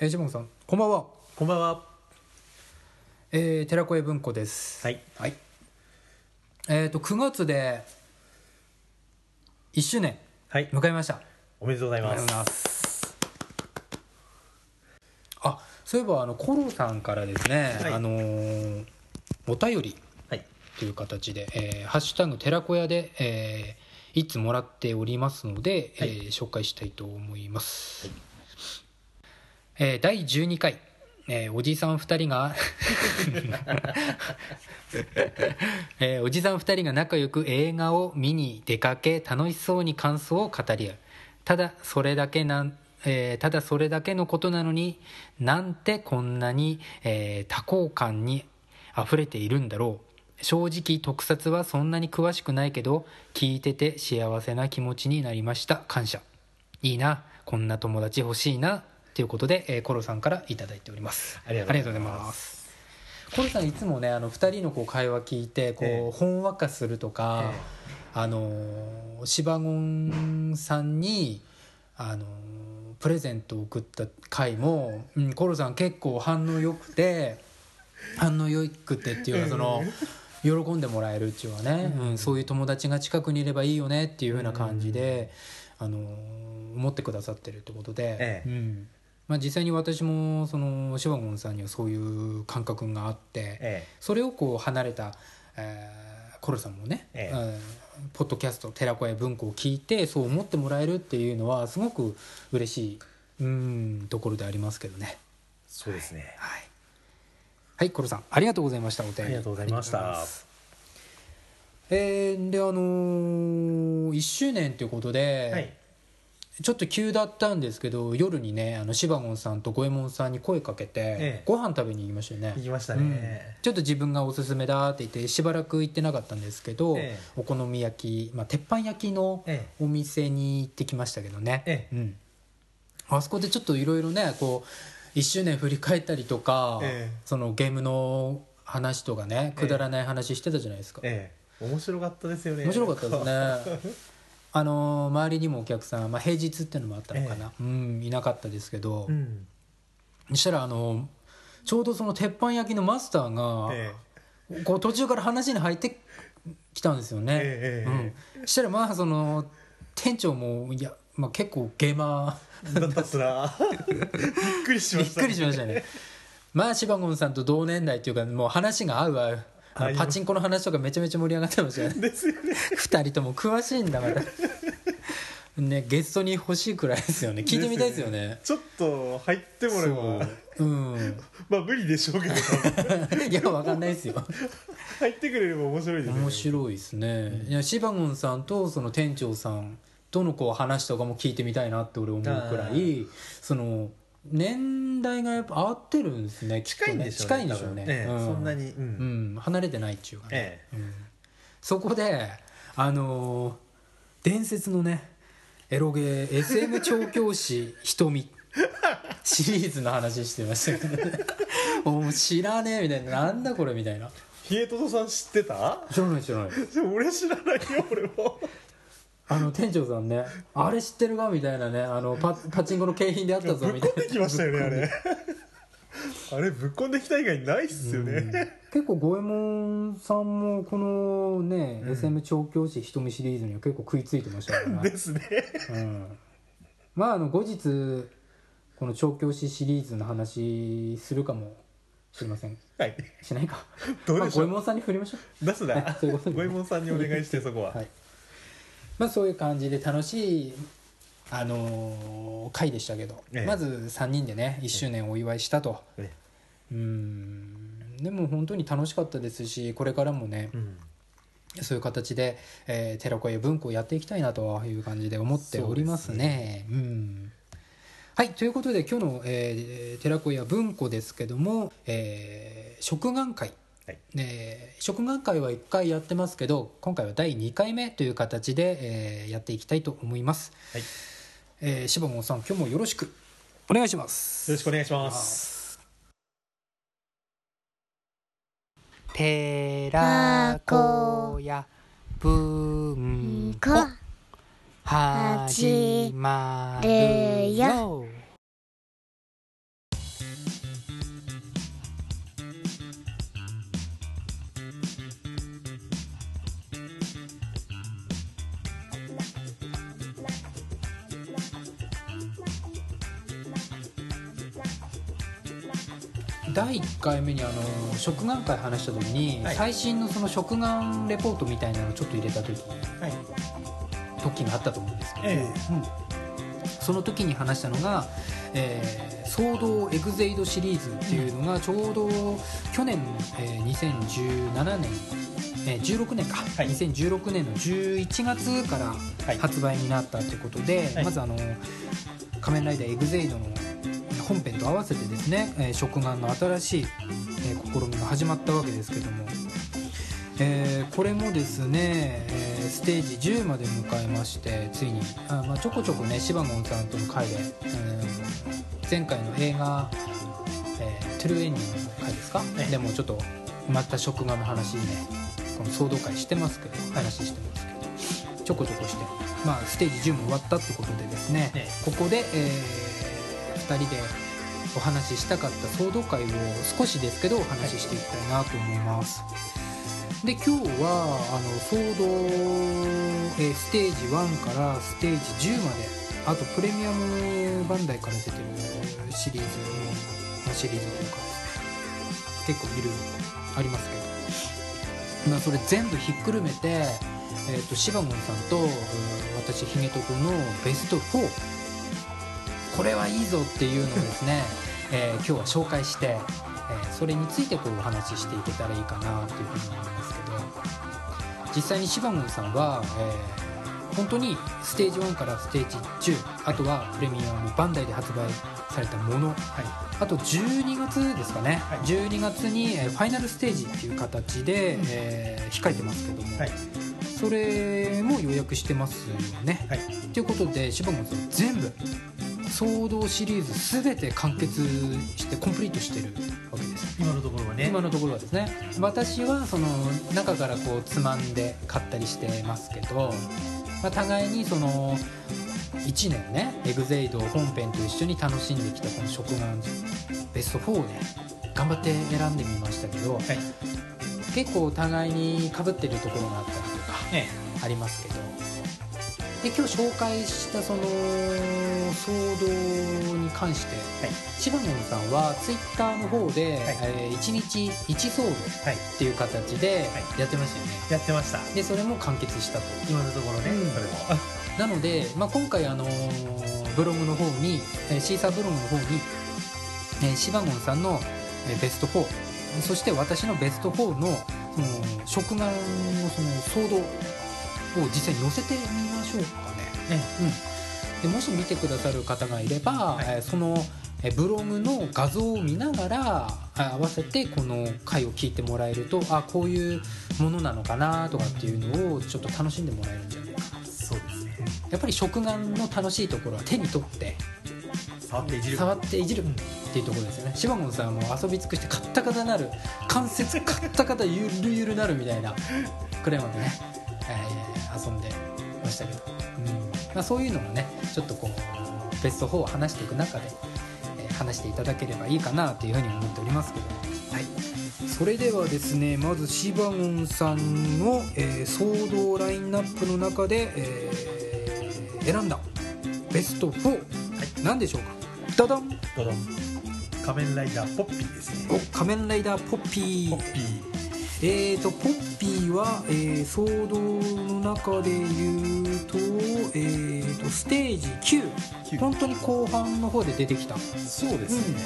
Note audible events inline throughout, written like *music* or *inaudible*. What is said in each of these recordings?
えー、ジモンさんこんばんはこんばんは。えー、寺子屋文庫ですはい。はいえっ、と9月で1周年はい。迎えましたおめでとうございま。すあそういえばあのコロさんからですね、はいあのーお便りはい。という形で、えーハッシュタグ寺子屋で、えー、いつもらっておりますので、はいえー紹介したいと思います、えー第12回、えーおじさん2人が、*laughs* えーおじさん2人が仲良く映画を見に出かけ楽しそうに感想を語り合う。ただそれだけなえーただそれだけのことなのになんてこんなに、えー多幸感に溢れているんだろう。正直特撮はそんなに詳しくないけど聞いてて幸せな気持ちになりました。感謝。いいな。こんな友達欲しいな。ということで、えーコロさんからいただいております。ありがとうございます。コロさんいつもねあの2人のこう会話聞いてこう、ええ。ほんわかするとか、あのーシバゴンさんにあのープレゼントを送った回も、うん、コロさん結構反応良くて反応良くてっていうかその喜んでもらえるっていうかね、うん。そういう友達が近くにいればいいよねっていう風な感じで、あのー思ってくださってるってことで、ええ。うんまあ、実際に私もそのシバゴンさんにはそういう感覚があって。えそれをこう離れた、えーコロさんもね、ええうんポッドキャスト寺子屋文庫を聞いてそう思ってもらえるっていうのはすごく嬉しいうんところでありますけどねそうですね。はい、はい、コロさんありがとうございましたお便りありがとうございましたえーであのー、1周年ということで、はい。ちょっと急だったんですけど夜にねあのシバゴンさんと五右衛門さんに声かけて、ええ。ご飯食べに行きましたよね。行きましたうん。ね。ちょっと自分がおすすめだって言ってしばらく行ってなかったんですけど、ええ。お好み焼き、まあ、鉄板焼きのえお店に行ってきましたけどね、ええ。うん、あそこでちょっといろいろねこう1周年振り返ったりとか、ええ。そのゲームの話とかねくだらない話してたじゃないですか、ええ。面白かったですよね。面白かったですね *laughs* あの周りにもお客さん、まあ、平日っていうのもあったのかな、うんいなかったですけど、うん。そしたらあのちょうどその鉄板焼きのマスターが、えこう途中から話に入ってきたんですよね、えええうん、そしたらまあその店長もいや、まあ、結構ゲーマえ。だったっすな。*laughs* びっくりしーびっました。くりしましたねまあシバゴンさんと同年代っていうかもう話が合う合うあのパチンコの話とかめちゃめちゃ盛り上がってましたよね。ですよね。二人とも詳しいんだまた *laughs* ねゲストに欲しいくらいですよね。聞いてみたいですよね。ちょっと入ってもらえば。そう。うん。まあ無理でしょうけど、*laughs* いやわかんないですよ。入ってくれれば面白いですよね。面白いですね、いやシバゴンさんとその店長さんとのこう話とかも聞いてみたいなって俺思うくらあい。その年代がやっぱ合ってるんですね近いんでしょうね。近いんでしょうね、ええうん。そんなに。う。うん。ん離れてないっていうかね、えうん。そこであのー伝説のねエロゲー SM 調教師瞳。*laughs* シリーズの話してましたけどね。*laughs* もう知らねえみたいな。なんだこれみたいな。ヒエトトさん知ってた？知らない知らない。*laughs* 俺知らないよ、俺も。あの店長さんねあれ知ってるかみたいなねあのパパチンコの景品であったぞぶっみたいなこんできましたよね、あれ。あれ、ぶっこんできた以外ないっすよね。結構五右衛門さんもこのね、SM 調教師瞳シリーズには結構食いついてましたからね、ですね。うん、まああの後日この調教師シリーズの話するかもしれませんはい。しないかどうでしょうまあ五右衛門さんに振りましょう出すな。五右衛門さんにお願いして、そこは。はいまあそういう感じで楽しいあのー回でしたけど、ええ。まず3人でね1周年をお祝いしたと、えうん。でも本当に楽しかったですしこれからもねうん。そういう形で、えー寺子屋文庫をやっていきたいなという感じで思っておりますね。うん。はいということで今日の、えー寺子屋文庫ですけども、えー、食玩会。はい。えー食玩会は1回やってますけど今回は第2回目という形で、えーやっていきたいと思います、はい。よえー、柴本さん今日もよろしくお願いします。ろしくお願いします。寺子屋文庫始まるよ第1回目にあの食玩会話した時に、はい。最新のその食玩レポートみたいなのをちょっと入れた時はい。時があったと思うんですけど、えうん。その時に話したのが「えー、騒動エグゼイド」シリーズっていうのがちょうど去年、えー2017年、えー16年か、はい。2016年の11月からはい。発売になったということで、はい。まずあの「仮面ライダーエグゼイド」の本編と合わせてですね、えー食玩の新しい、えー試みが始まったわけですけども、えーこれもですね、えーステージ10まで迎えましてついに。あ、まあ、ちょこちょこねシバゴンさんとの回で、えー前回の映画「えートゥルーエンディング」の回ですか、ええ。でもちょっとまた食玩の話ねこの騒動会してますけど話してますけどちょこちょこして、まあ、ステージ10も終わったってことでですね、えここで、え2人でお話ししたかった騒動会を少しですけどお話ししていきたいなと思います、で今日はあの騒動、えーステージ1からステージ10まであとプレミアムバンダイから出てるシリーズの、まあシリーズというか結構いろいろありますけど、まあ、それ全部ひっくるめて、えー、とシバゴンさんと私ヒゲト君のベスト4これはいいぞっていうのをですね、*laughs* えー今日は紹介して、えーそれについてこうお話ししていけたらいいかなというふうに思いますけど実際にシバゴンさんは、えー本当にステージ1からステージ10あとはプレミアムバンダイで発売されたものはい。あと12月ですかね、はい。12月にえーファイナルステージっていう形で、えー控えてますけども、はい。それも予約してますよね。はい。ということで柴本さん全部騒動シリーズ全て完結してコンプリートしてるわけです。今のところはね。今のところはですね。私はその中からこうつまんで買ったりしてますけど、まあ、互いにその1年ねエグゼイド本編と一緒に楽しんできたこの食玩ベスト4をね頑張って選んでみましたけどはい。結構お互いにかぶってるところがあったりとかえ。ありますけどで今日紹介したその騒動に関して、はい。シバモンさんはツイッターの方で、はい。え1日1騒動はい。っていう形でやってましたよね、やってました。でそれも完結したと。今のところね、うん。それも。*laughs* なので、まあ、今回あのーブログの方に、えーシーサーブログの方に、えーシバゴンさんの、えーベスト4そして私のベスト4のその食玩のその騒動を実際に載せてみましょうかね、うん、でもし見てくださる方がいれば、はい。えーそのえーブログの画像を見ながらあ合わせてこの回を聞いてもらえるとあこういうものなのかなとかっていうのをちょっと楽しんでもらえるんじゃないかな。そうですね。やっぱり食玩の楽しいところは手に取って触っていじる。触っていじるっていうところですよね。シバゴンさんはもう遊び尽くしてカッタカタなる関節カッタカタゆるゆるなるみたいなくらいまでね、えー遊んでましたけど、うん。まあ、そういうのもねちょっとこうベスト4を話していく中で、えー話していただければいいかなというふうに思っておりますけど。はい。それではですねまずシバゴンさんの、えー騒動ラインナップの中で、えー選んだベスト4、何でしょうか？ダダン。どどん仮面ライダーポッピーですね。お仮面ライダーポッピー。ポッピーえーとポッピーは、えー装動の中で言うと,、えーとステージ9 9本当に後半の方で出てきた。そうですね、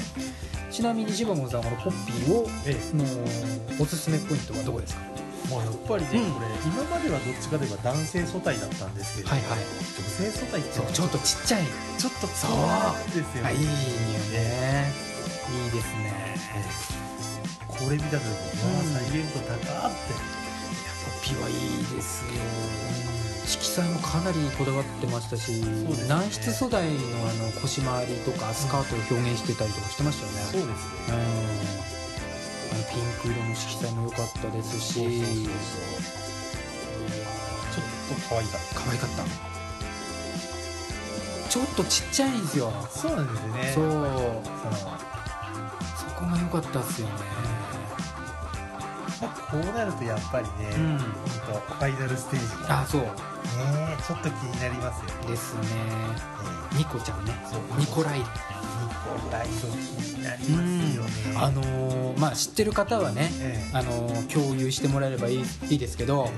ちなみにシバゴンさんはこのポッピーをえのおすすめポイントはどこですか？えもうやっぱりね、うん。これ今まではどっちかといえば男性素体だったんですけど、はいはい。女性素体ってちょっとちっちゃい。ちょっとそうですよね。あいいよね。いいですねこれ見た時に、再現度高って。ポッピーはいいですよ。色彩もかなりこだわってましたし、ね。軟質素材のあの腰回りとかスカートを表現してたりとかしてましたよね、そうですうん。ねあのピンク色の色彩も良かったですし。そうそうそうちょっと可愛いかっ可愛かった。ちょっとちっちゃいんですよ。たそうなんですよね。そう。そうそこが良かったっすよね。まあこうなるとやっぱりね、うん。ファイナルステージがあそう。ねちょっと気になりますよね。ですね。えニコちゃんね。ニコライ。ルえニライト気になりうますよね。ん。あのーまあ知ってる方はね、ええ。あのー共有してもらえればいいいいですけど、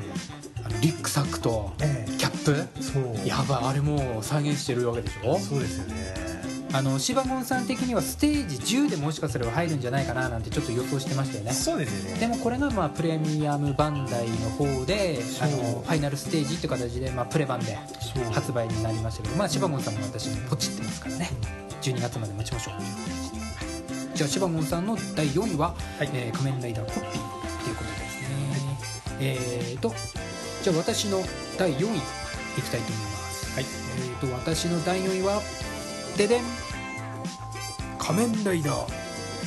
あのリュックサックとええ。キャップ。そう。やばい。あれもう再現してるわけでしょ？そうですよねあのシバゴンさん的にはステージ10でもしかすれば入るんじゃないかななんてちょっと予想してましたよね。そうですよね。でもこれがまあプレミアムバンダイの方であのファイナルステージっていう形で、まあ、プレ版で発売になりましたけど、まあ、シバゴンさんも私もポチってますからね。12月まで待ちましょう。じゃあシバゴンさんの第4位は「はい。えー仮面ライダーコッピー」ということですね、えーとじゃあ私の第4位いきたいと思います。はい。えーと私の第4位はででん仮面ライダー。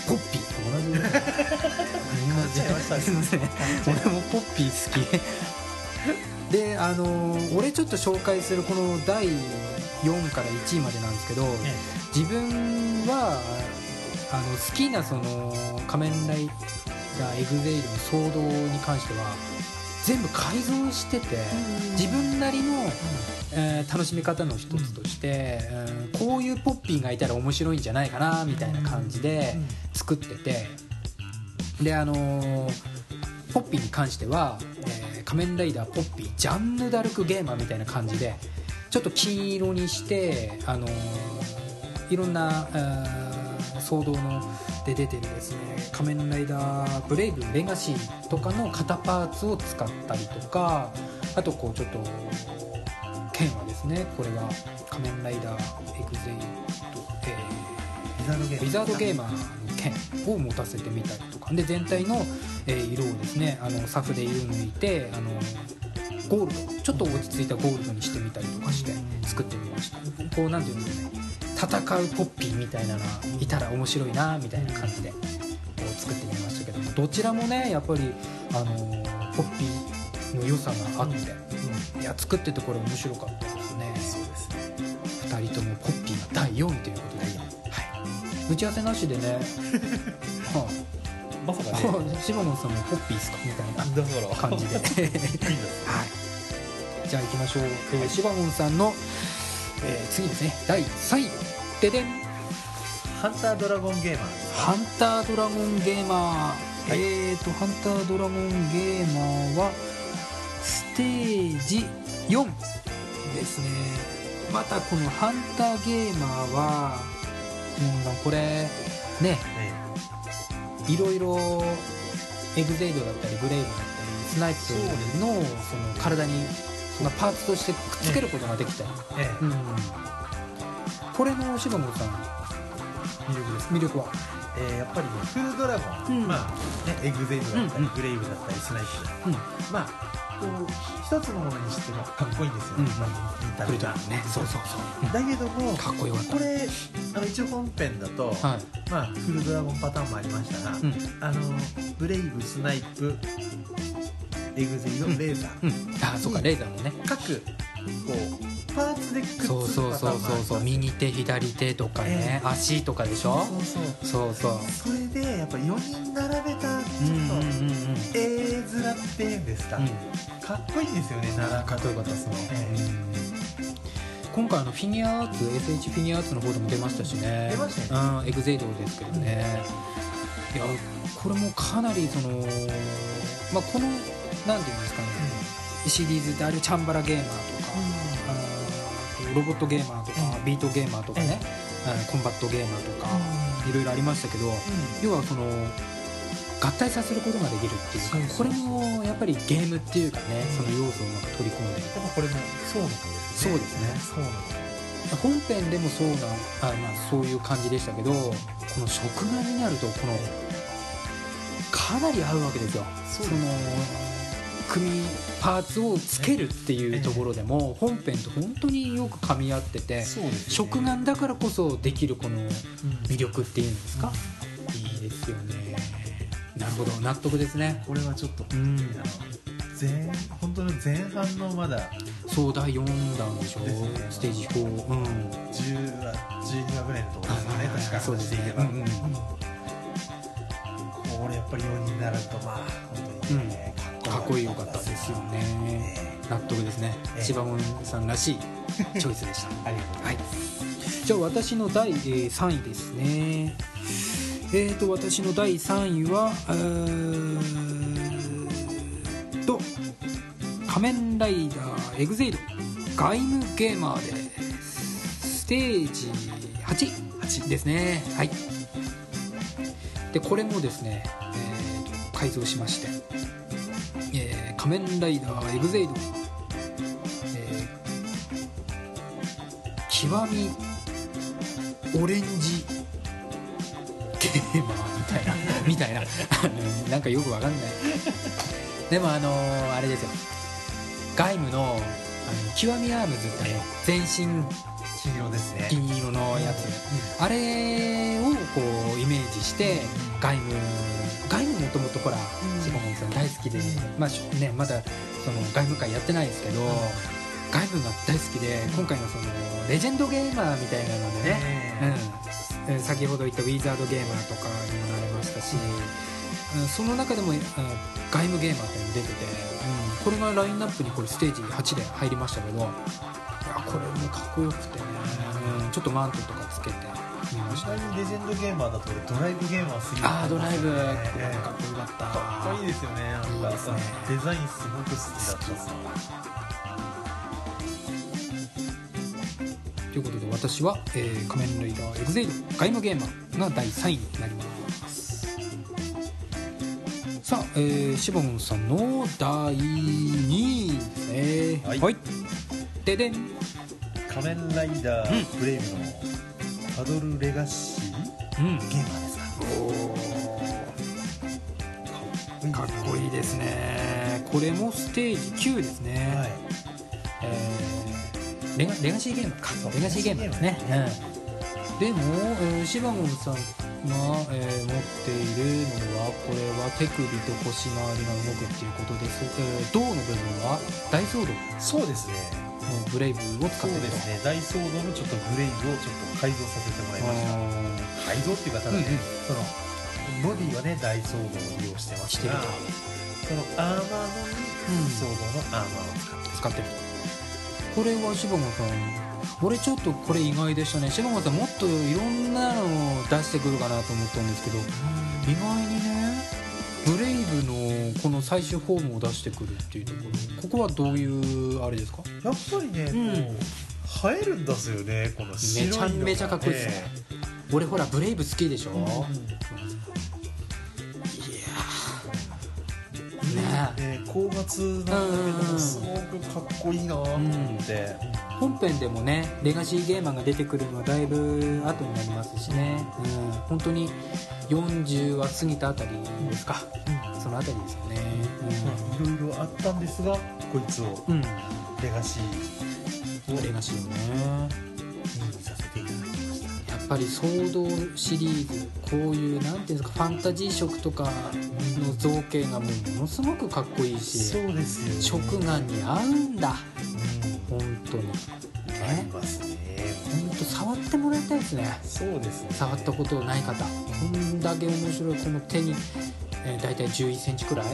ポッピー。同じすいません。俺もポッピー好き。であのー俺ちょっと紹介するこの第4から1位までなんですけど自分はあの好きなその仮面ライダーエグゼイルの騒動に関しては全部改造してて自分なりの、えー楽しみ方の一つとして、うん。こういうポッピーがいたら面白いんじゃないかなみたいな感じで作っててであのーポッピーに関しては、えー仮面ライダーポッピージャンヌ・ダルク・ゲーマーみたいな感じでちょっと金色にして、あのーいろんな、えー騒動ので出てるですね。仮面ライダーブレイブレガシーとかの型パーツを使ったりとかあとこうちょっと剣はですねこれが仮面ライダーエグゼイト、えーウィザードゲーマーの剣を持たせてみたりとか。で全体の、えー色をですねあのサフで色抜いてあのゴールドちょっと落ち着いたゴールドにしてみたりとかして作ってみました。こうなんていうんですか。ね戦うポッピーみたいなのがいたら面白いなみたいな感じで作ってみましたけどもどちらもねやっぱりあのポッピーの良さがあって、いや作っててこれ面白かったですね。そうです。ね2人ともポッピーが第4位ということで、はい、打ち合わせなしでね。*laughs* はまさかね。あシバモンさんもポッピーっすか？みたいな感じで。*laughs* はい。じゃあ行きましょう、えーシバモンさんの、えー次ですね。第3位ででん。ハンタードラゴンゲーマー。ハンタードラゴンゲーマー、はい。えーとハンタードラゴンゲーマーはステージ4ですね。またこのハンターゲーマーは、うん、これね。ねい。ろいろエグゼイドだったりブレイブだったりスナイプのその体にそのパーツとしてくっつけることができたり、ええ。うん、これのシバモンさん魅力です。魅力は？えーやっぱりねフルドラゴン、うん。まあねエグゼイドだったり、うん。うんブレイブだったりスナイプうん。まあこう一つのものにしてもかっこいいんですよ、うん。まあ見たフル目がね。そうそうそう、だけどもかっこよかった。これあの一応本編だと、はい。まあフルドラゴンパターンもありましたが、うん。あのブレイブスナイプエグゼイド、うんレーザー。うん、あそうかレーザーもね。各こうパーツでくっつくそうそうそうそうそう右手左手とかね、足とかでしょ？そうそうそう。そうそれでやっぱ4人並べたちょっとうんうんうんうん。絵面っていうんですか、うん。かっこいいんですよね並かっこよかったですね、えうん今回あのフィギュアアーツ SH フィギュアアーツの方でも出ましたしね。出ましたようんエグゼイドですけどね、いやこれもかなりそのまあこのなんていうんですかね、シリーズであるチャンバラゲーマーとロボットゲーマーとか、ビートゲーマーとかね、うん。コンバットゲーマーとか、いろいろありましたけど、要はその合体させることができるっていうかこれもやっぱりゲームっていうかね、その要素をなんか取り込んでやっぱこれもそうの子ですね。そうですね。そうの子本編でもそうなあ、まあ、そういう感じでしたけどこの食玩になるとこのかなり合うわけですよ。その組パーツをつけるっていうところでも本編と本当によく噛み合っててね。食玩だからこそできるこのうん。魅力っていうんですか？いいですよね。なるほど。納得ですね。これはちょっとうん。前本当の前半のまだそう第4弾でしょ。ね。ステージ4うん。10話12話ぐらいのところですかね確か。そうですね。うんうんこれやっぱり4人になるとまあ本当にね、かっこよかったですよね。納得ですね。ええ。千葉門さんらしいチョイスでした。*laughs* ありがとうございます。はい。じゃあ私の第、えー3位ですね。えーと私の第3位はえーと「仮面ライダーエグゼイドガイムゲーマー」ですステージ88ですね。はい。でこれもですね、えーと改造しまして、えー仮面ライダーエグゼイド、えー極みオレンジゲーマーみたいな *laughs* みたいな。なんかよくわかんない。でもあのーあれですよ。ガイムのあの極みアームズってあの全身黄色ですね。金色のやつ、あれをこうイメージしてガイムガイムもともとほらシボンさん大好きで、まあしね、まだそのガイム界やってないですけど、ガイムが大好きで今回のそのレジェンドゲーマーみたいなのでね、うん。えー先ほど言ったウィザードゲーマーとかにもなれましたし、うんその中でも、うんガイムゲーマーっていうのも出てて、うんこれがラインナップにこれステージ8で入りましたけどいやこれもかっこよくてね、うんちょっとマントとかつけてレジェンドゲーマーだと俺ドライブゲーマーすぎるああドライブ。これもねかっこよかった。かっこいいですよねなんか。ね。デザインすごく好きだった。さということで私は、えー仮面ライダーエグゼイドガイムゲーマーが第3位になります。さあ、えー、シボンさんの第2位ですね。はい。ででん。仮面ライダーブレイブのパドルレガシーうん。ゲーマーですか？かっこいいですね。これもステージ9ですね、はい。えーレガレガシーゲームか。レガシーゲームですね。レうん。でも、えーシバゴンさんが、えー持っているのはこれは手首と腰回りが動くっていうことです、えー胴の部分は大ソードそうですね。のブレイブを使ってそうですね。大ソードのちょっとブレイブをちょっと改造させてもらいました。あ改造っていうかただね、うんうん。そのボディはね大ソードを利用してますがしてるとそのアーマーのうん。にソードのアーマーを使って。ー使ってる。とこれはシバゴンさん俺ちょっとこれ意外でしたね。シバゴンさんもっといろんなのを出してくるかなと思ったんですけど意外にねのこの最終フォームを出してくるっていうところここはどういうあれですか？やっぱりね、うん。映えるんですよねこのめ白いのが。ちゃめちゃかっこいいですね、俺ほらブレイブ好きでしょ、ええいやねね高圧なんだけどもすごくかっこいいなと思って、本編でもねレガシーゲーマーが出てくるのはだいぶ後になりますしね、うん、本当に40は過ぎたあたりですか、そのあたりですよね。いろいろあったんですがこいつをうん、うん、レガシーをレガシーよね。2にさせていただきました。やっぱりソードシリーズこういうなんていうんですかファンタジー色とかの造形がもうものすごくかっこいいしそうですよ、ね、直眼に合うんだ。うん本当に。ありますね。本当触ってもらいたいですね。そうですね。触ったことない方。こんだけ面白いこの手に、えー、大体1 1センチくらい。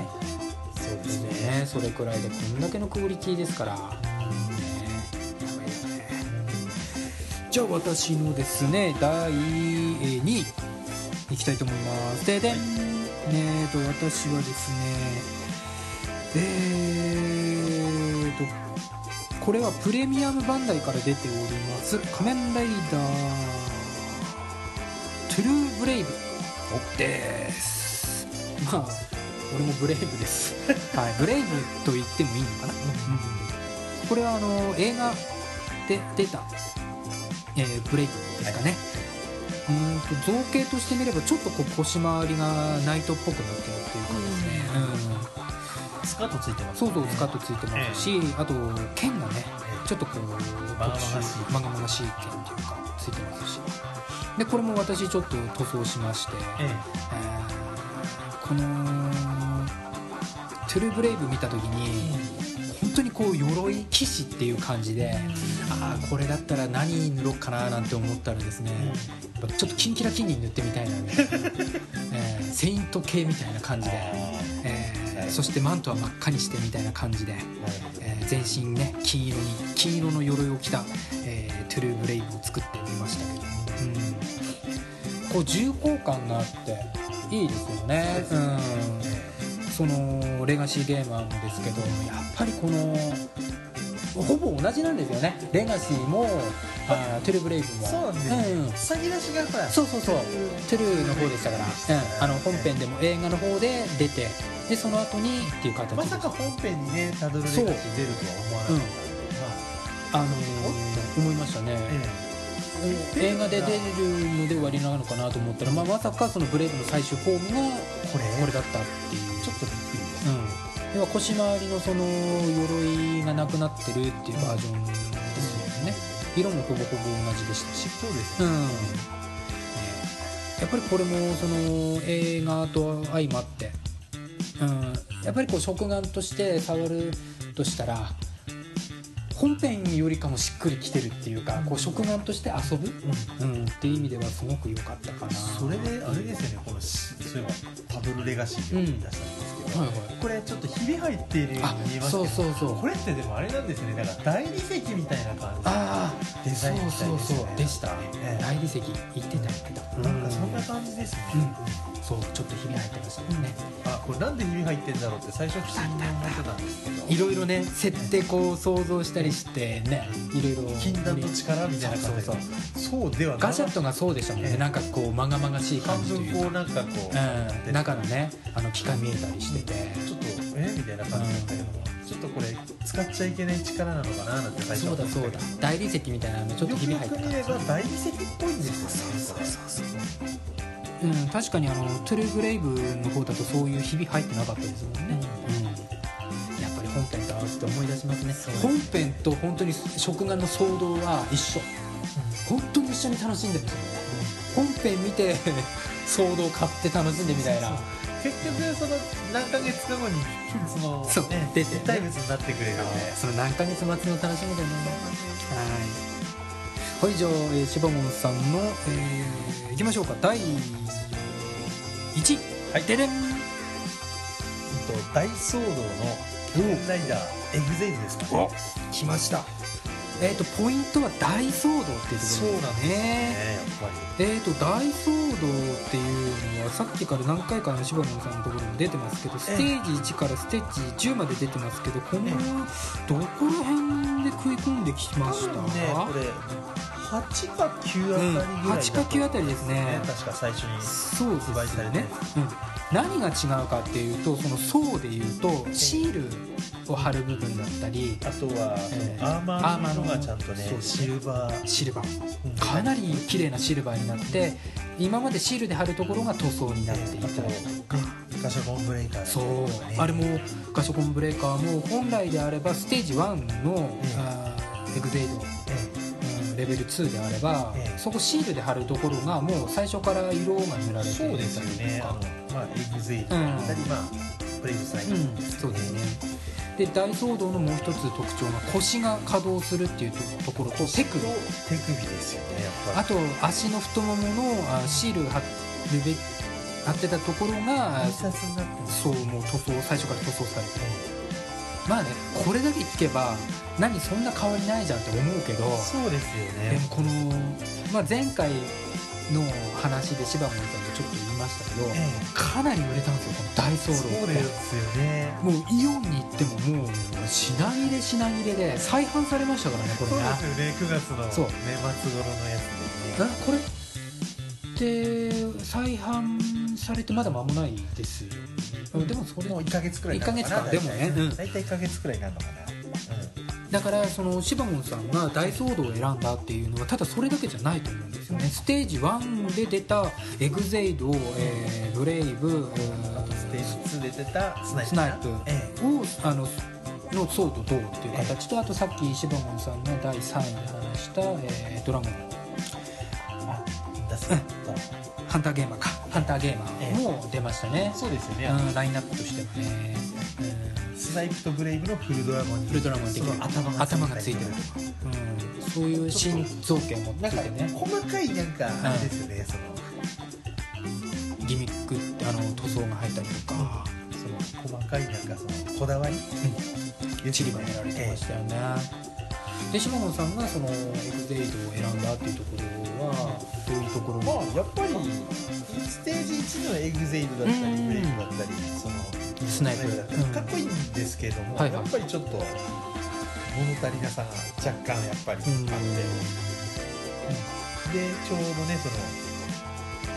そうでですすね。ねそれくらいでこんだけのクオリティですから、ね、やばいですね。じゃあ私のですね第2位。いきたいと思います。ででん、えーと私はですねえーとこれはプレミアムバンダイから出ております。仮面ライダートゥルーブレイブ。です。まあ俺もブレイブです。*laughs* はいブレイブと言ってもいいのかな、これはあの映画で出た、えーブレイブですかね、うーんと造形としてみればちょっとこう腰回りがナイトっぽくなってるっていうかですね、うんスカートついてますそうそうスカートついてますし、あと剣がねちょっとこうまがまがしいまがまがしい剣っていうかついてますし。でこれも私ちょっと塗装しまして、ええ。ーこのトゥルーブレイブ見た時に本当にこう鎧騎士っていう感じでああこれだったら何塗ろうかななんて思ったらですねやっぱちょっとキンキラキンに塗ってみたいな、ね。*laughs* えーセイント系みたいな感じで、えーそしてマントは真っ赤にしてみたいな感じで、えー全身ね金色に金色の鎧を着た、えートゥルーブレイブを作ってみましたけど、うん、こう重厚感があっていいですよね。うん。そのレガシーゲーマーもですけどやっぱりこのほぼ同じなんですよね。レガシーもあトゥルーブレイブも。そうなんですね、うん。先出しがほらそうそうそう。トゥルーの方でしたから、うん、あの本編でも映画の方で出てでその後にっていう形でまさか本編にねタドルレガシー出るとは思わなかったんで、あのー思いましたね、映画で出るので終わりなのかなと思ったら、まあ、まさかそのブレイブの最終フォームがこれ？これだったっていう。ちょっとびっくりです、うん、要は腰回りのその鎧がなくなってるっていうバージョンですよね。色もほぼほぼ同じでしたし。そうですうん、ねやっぱりこれもその映画と相まって、うん、やっぱりこう食玩として触るとしたら本編よりかもしっくりきてるっていうかこう食玩として遊ぶ、うん、っていう意味ではすごく良かったかな。それであれですよねこのしそういえばタドルレガシーって出したんですけど、はいはいこれちょっとひび入っているようあに見えますけどそうそうそう。これってでもあれなんですね。だから大理石みたいな感じああデザインみたいですね。そうそうそう。でした、ええ。大理石言ってた言ってた。なんかそんな感じですね、うんそうちょっとひび入ってましたもんね、あこれなんでひび入ってんだろうって最初不思議に思ってたんですけど。いろいろね設定こう想像したりしてねいろいろ。禁断の力みたいな感じそうそうそう。ではなガジェットがそうでしたもんね、ええ。なんかこうまがまがしい感半じというか。分こうなんかこう、うん、中のねあの機械見えたりしてて、ちょっとえ？みたいな感じだったけど。も、ちょっとこれ使っちゃいけない力なのかななんて最初そうだそうだ。大理石みたいなのちょっとひび入った感じ。よく見れば大理石っぽいんですよ。ねそううん、確かにあのトゥルーブレイブの方だとそういうひび入ってなかったですもんね、うんやっぱり本編と合わせて思い出しますね。そう。本編と本当に食玩の騒動は一緒。本当に一緒に楽しんでるんですよ。ね本編見て *laughs* 騒動買って楽しんでみたいな結局その何ヶ月か後にそのそうね出てね。大物になってくれるんで。その何ヶ月末の楽しみでねはい。はいじゃあ、えー、シバモンさんの、えー、いきましょうか。第1位はい。ででん。大騒動のライダーエグゼイズですかね。来ましたえっ、とポイントは大騒動っていうところですね。ねやっぱりえー、と大騒動っていうのはさっきから何回かの柴門さんのところにも出てますけどステージ1からステージ10まで出てますけどこのえどこら辺で食い込んできました？多分ねこれ8か9あたりぐらいうん、だと8か9あたりですね。ね確か最初にそうです発売されてね、うん、何が違うかっていうとその層でいうとシールを貼る部分だったりあとはそえーのアーマーののがちゃんとねそうシルバー。シルバー。うんかなり綺麗なシルバーになって今までシールで貼るところが塗装になっていたりとか。ガシャポンブレイカーそうねあれもガショコンブレーカーも本来であればステージ1の、ええあーエグゼイド、えうんレベル2であれば、ええ。そこシールで貼るところがもう最初から色が塗られてそうですよね。あのまあエグゼイドだったりまあブレイブスライドうん、そうですねで大騒動のもう一つ特徴が腰が可動するっていうとところ。と手首。手首ですよねやっぱあと足の太もものあシール貼るべ貼ってたところがそうもう塗装最初から塗装されて。まあねこれだけ聞けば何そんな変わりないじゃんって思うけど。そうですよね。でもこの、まあ、前回の話で柴門さんとちょっと言いましたけど、えかなり売れたんですよこの大騒えそうですよね。もうイオンに行ってももう品切れ品切れで再販されましたからねこれそうねですよね。9月のそう。年末頃のやつでね。あこれって再販されてまだ間もないですよ、うん、でもそれもう1か月くらいにな。るのかでもねうん。大体1か月くらいになるのかなだからそのシバモンさんが大騒動を選んだっていうのはただそれだけじゃないと思うんですよね。ステージ1で出たエグゼイド、えーブレイブ、ステージ2で出たスナイプスナイプえをあのの層と銅っていう形とあとさっきシバモンさんの第3位で話した、えードラゴンハンターゲーマーか。ハンターゲーマーも出ましたね、そうですよね。うん、ラインナップとしてはね、うんスナイプとブレイブのフルドラゴンにフルドラゴンにできるその頭が頭がついてるとか、うん、そういう新造形を持ってなんかてね細かいなんかあれですよねそのギミックってあの塗装が入ったりとか、その細かいなんかそのこだわりですよね。散りばめられてましたよね、で島野さんがそのエグゼイドを選んだっていうところはどういうところにまあやっぱりステージ1のエグゼイドだったりうんブレイクだったりそのスナイプ。だったりかっこいいんですけども、はいはい。やっぱりちょっと物足りなさが若干やっぱりあって、うん。でちょうどねその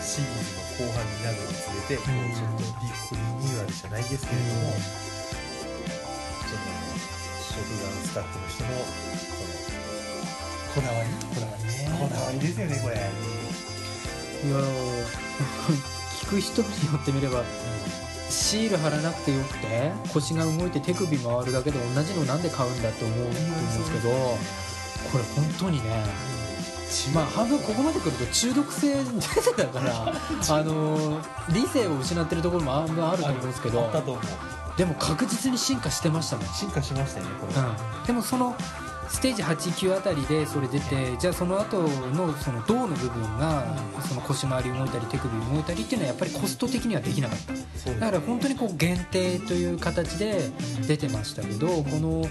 シリーズの後半になるにつれて、こうちょっとリニューアルじゃないですけれども、その食玩スタッフの人のこだわりこだわりね。こだわりですよねこれ、いや聞く人によってみればシール貼らなくてよくて腰が動いて手首回るだけで同じのなんで買うんだって思うんですけどこれ本当にねまあ半分ここまで来ると中毒性出てたからあのー理性を失ってるところもあんあると思うんですけどあったと思う。でも確実に進化してましたね進化しましたよねこれ、うん、でもそのステージ89あたりでそれ出てじゃあその後のその胴の部分がその腰回り動いたり手首動いたりっていうのはやっぱりコスト的にはできなかった。だから本当にこう限定という形で出てましたけどこの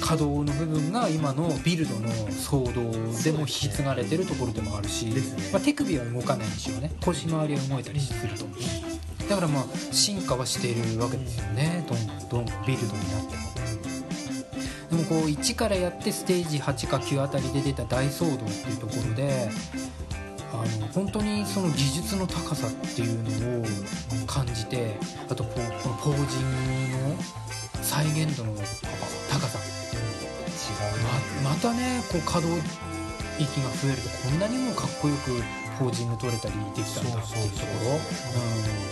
可動の部分が今のビルドの騒動でも引き継がれてるところでもあるし、まあ、手首は動かないにしろね。腰回りは動いたりするとだからまあ進化はしているわけですよね。どんどんビルドになっても。でもこう1からやってステージ8か9あたりで出た大騒動っていうところであの本当にその技術の高さっていうのを感じてあとこうこのポージングの再現度の高さ違うままたねこう可動域が増えるとこんなにもかっこよくポージング取れたりできたんだっていうところ。うん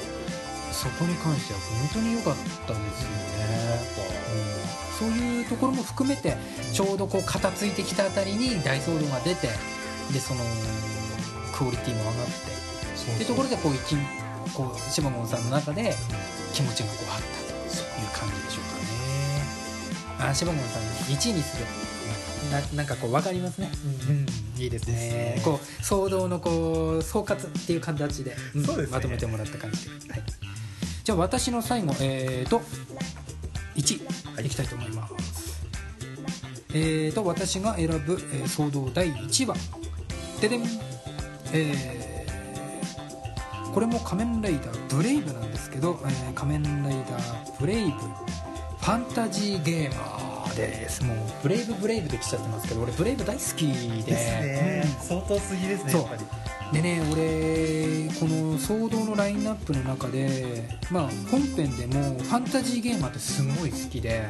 そこに関しては本当に良かったですよね。うん。そういうところも含めてちょうどこう片付いてきたあたりに大騒動が出てでそのクオリティも上がって。っていう。ところでこう一こうシバモンさんの中で気持ちがこうあったという感じでしょうかね。あシバモンさん1位にする。ななんかこう分かりますね。うんいいですね。ね。こう騒動のこう総括っていう形で,、んそうですね。まとめてもらった感じで、はい、じゃあ私の最後えーと1位いきたいと思います、えーと私が選ぶ、えー騒動第1話ででん。えーこれも仮面ライダーブレイブなんですけど、えー仮面ライダーブレイブファンタジーゲーマーです。もうブレイブブレイブで来ちゃってますけど俺ブレイブ大好きで。ですね、相当すぎですねやっぱりでね俺この騒動のラインナップの中で、まあ、本編でもファンタジーゲーマーってすごい好きで、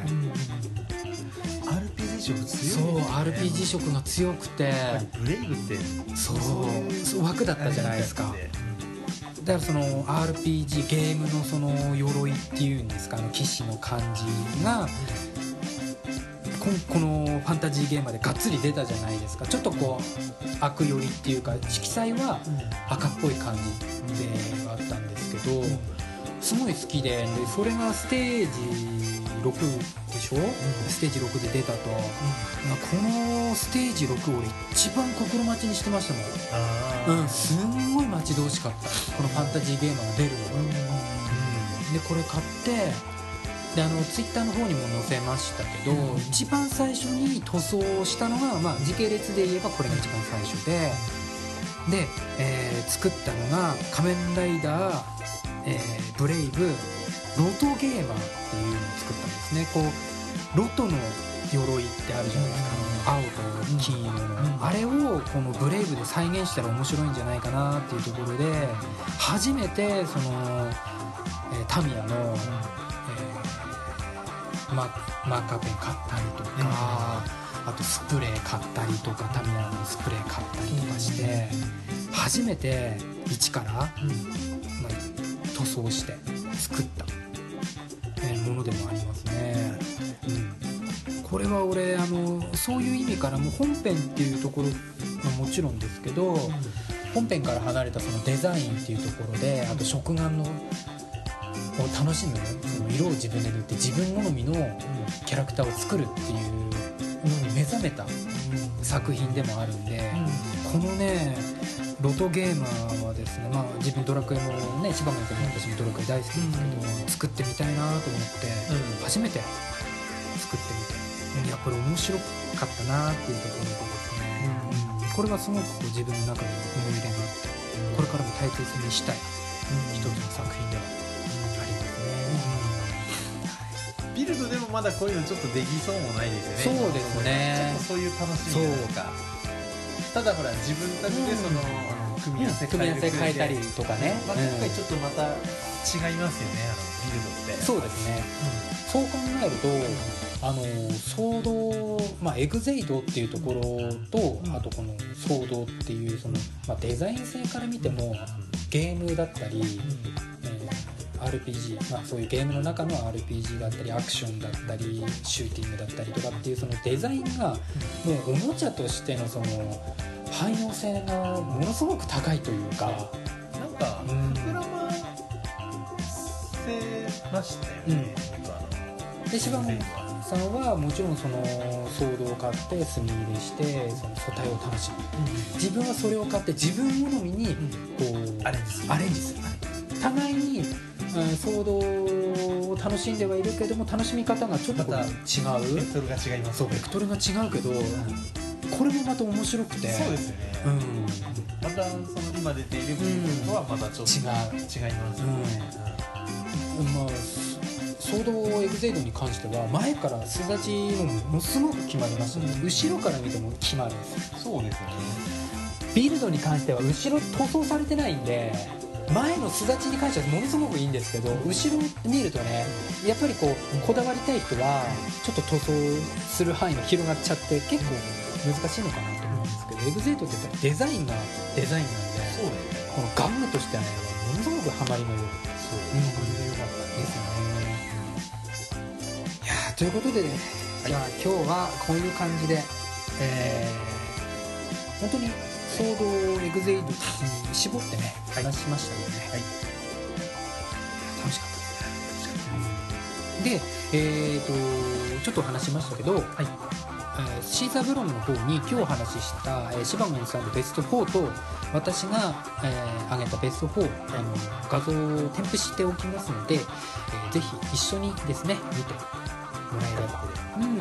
RPG 色強いですそうね RPG 色が強くて。やっぱりブレイブってそう。枠だったじゃないですか。だからその RPG ゲームのその鎧っていうんですかあの騎士の感じがここのファンタジーゲームでがっつり出たじゃないですか。ちょっとこう悪寄りっていうか色彩は赤っぽい感じではあったんですけどすごい好きででそれがステージ6でしょ、ステージ6で出たと、このステージ6俺一番心待ちにしてましたもん。うん、すんごい待ち遠しかった。このファンタジーゲーマーが出るのが、うん。でこれ買ってであのツイッターの方にも載せましたけど、うん。一番最初に塗装したのが、まあ、時系列で言えばこれが一番最初でで、えー作ったのが「仮面ライダー、えーブレイブロトゲーマー」っていうのを作ったんですね。こうロトの鎧ってあるじゃないですか、あの青と金色の、うん。あれをこのブレイブで再現したら面白いんじゃないかなっていうところで初めてその、えータミヤの、えーママーカーペン買ったりとか、あとスプレー買ったりとかタミヤのスプレー買ったりとかして、初めて一から、まあ、塗装して作った、えーものでもありますね。うん、これは俺あのそういう意味からもう本編っていうところはもちろんですけど、本編から離れたそのデザインっていうところであと食玩のを楽しむその色を自分で塗って自分好みのキャラクターを作るっていうのに目覚めた作品でもあるんで、このねロトゲーマーはですね、まあ、自分ドラクエもね柴間さんも私もドラクエ大好きですけど、作ってみたいなと思って初めて作ってみていやこれ面白かったなっていうところでですね、うん。これがすごくこう自分の中で思い入れがあってこれからも大切にしたい一つの作品ではまだこういうのちょっとできそうもないですよねそうですね。ちょっとそういう楽しみとかただほら自分たちでその、あの組み合わせ変えたりとかね、まあ、今回ちょっとまた違いますよね、あのビルドって。そうですね、そう考えるとあのソード、まあ、エグゼイドっていうところと、あとこのソードっていうその、まあ、デザイン性から見てもゲームだったり、えー、RPG、まあ、そういうゲームの中の RPG だったりアクションだったりシューティングだったりとかっていうそのデザインがもうおもちゃとしてのその汎用性がものすごく高いというか。なんか膨らませましたよね、うん、で柴門さんはもちろんそのソードを買って墨入れしてその素体を楽しむ、うん、自分はそれを買って自分好みにこう、うん、アレンジする。アレンジする。互いに、うん、ソードを楽しんではいるけども楽しみ方がちょっと違う、ベクトルが違います、ベクトルが違うけど、これもまた面白くて。そうですよね、うん、またその今出ている部分とはまたちょっと違う、違いますよね、うん。まあソードエグゼイドに関しては前から巣立ちもものすごく決まりますね、うん、後ろから見ても決まるそうですよね。ビルドに関しては後ろ塗装されてないんで前の巣立ちに関してはものすごくいいんですけど後ろ見るとねやっぱりこうこだわりたい人はちょっと塗装する範囲が広がっちゃって結構難しいのかなと思うんですけどエグゼイドってやっぱりデザインがデザインなんでこのガムとしてはねものすごくハマりのようそう、うん、これでよかったですよねということでね、じゃあ今日はこういう感じで、えー、本当に騒動エグゼイドに絞ってね、話しましたけどね、はい、楽しかったです。ね。で、えーと、ちょっと話しましたけど、はい。えー、シーザーブログの方に今日お話しした、えー、シバモンさんのベスト4と私が、えー、上げたベスト4、あの画像を添付しておきますので、えー、ぜひ一緒にですね見てもらえれば、うん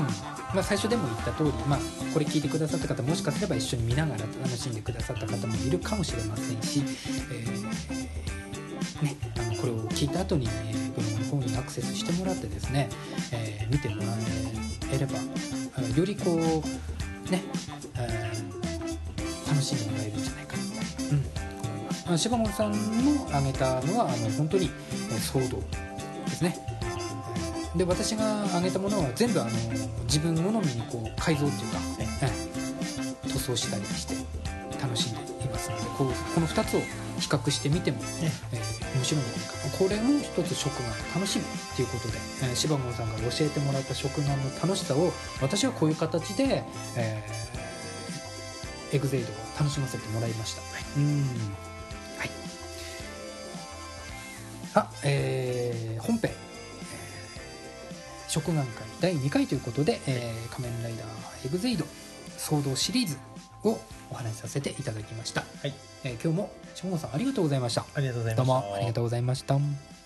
まあ、最初でも言った通り、まあ、これ聞いてくださった方もしかすれば一緒に見ながら楽しんでくださった方もいるかもしれませんし、えー、ね、あのこれを聞いた後に、ブログの方にアクセスしてもらってですね、えー、見てもらえればよりこうね、えー、楽しんでもらえるんじゃないかなと、思います。シバモンさんの挙げたのはあの本当に騒動ですねで私が挙げたものは全部あの自分好みにこう改造っていうか、塗装したりして楽しんでいますのでこうこの2つを比較してみても、えー、面白いんじゃないかこれも一つ食が楽しみっていうことで、えー、柴門さんが教えてもらった食がの楽しさを私はこういう形で、えー、エグゼイドを楽しませてもらいました。はい、うん。はい。あえー、本編食玩会第2回ということで、えー、仮面ライダーエグゼイド騒動シリーズをお話しさせていただきました、はい。えー、今日も下野さんありがとうございました。ありがとうございました。どうもありがとうございました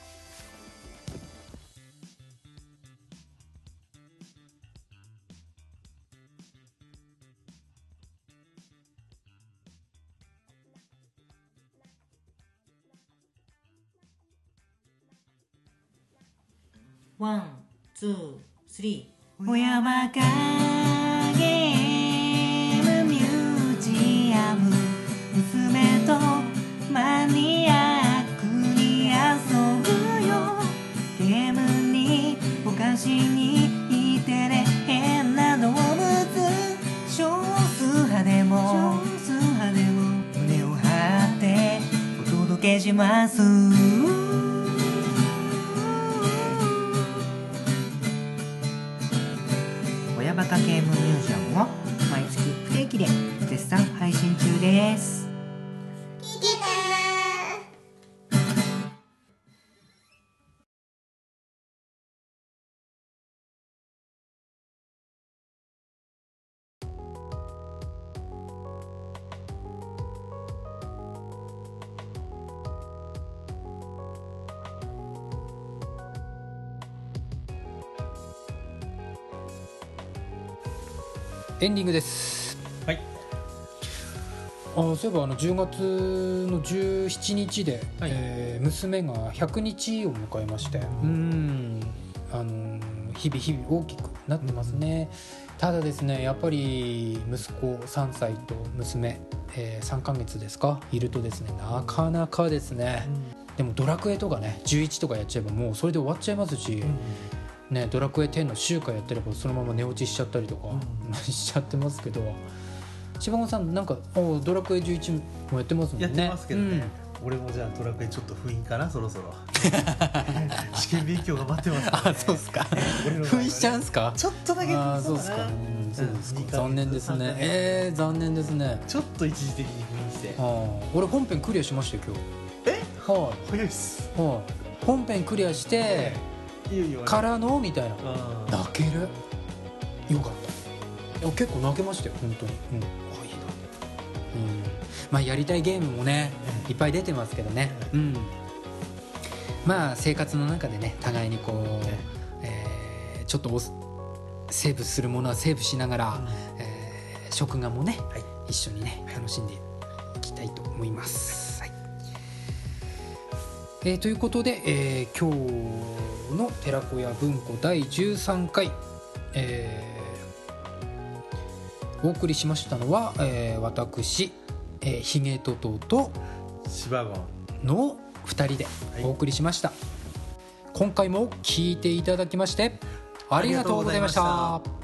絶賛配信中です。聞いてねエンディングです。あそういえばあの10月の17日で、はい。えー娘が100日を迎えましてうん。あの日々日々大きくなってますね、ただですねやっぱり息子3歳と娘、えー3ヶ月ですか？いるとですねなかなかですね、でもドラクエとかね11とかやっちゃえばもうそれで終わっちゃいますし、ね、ドラクエ10の週間やってればそのまま寝落ちしちゃったりとか、う *laughs* しちゃってますけど柴本さんなんかおドラクエ11もやってますもんね。やってますけどね、俺もじゃあドラクエちょっと封印かなそろそろ。*laughs* 試験勉強が待ってますね、あそうっすか。封印しちゃうんすか？ちょっとだけあーそうっすか、うん、そうですか。残念ですね。えー、残念ですね。ちょっと一時的に封印して。俺本編クリアしましたよえ今日。は早いっす。い、はい、本編クリアしていいよいいよ。からのみたいな。泣ける？よかった。結構泣けましたよ本当に。うんまあやりたいゲームもねいっぱい出てますけどね。うん。まあ生活の中でね互いにこう、えーちょっとおセーブするものはセーブしながら、えー食玩もね、はい。一緒にね楽しんでいきたいと思います、はい。えーということで、えー今日の寺子屋文庫第13回、えーお送りしましたのは、えー私、えー、ヒゲトトと芝ゴンの2人でお送りしました、今回も聞いていただきましてありがとうございました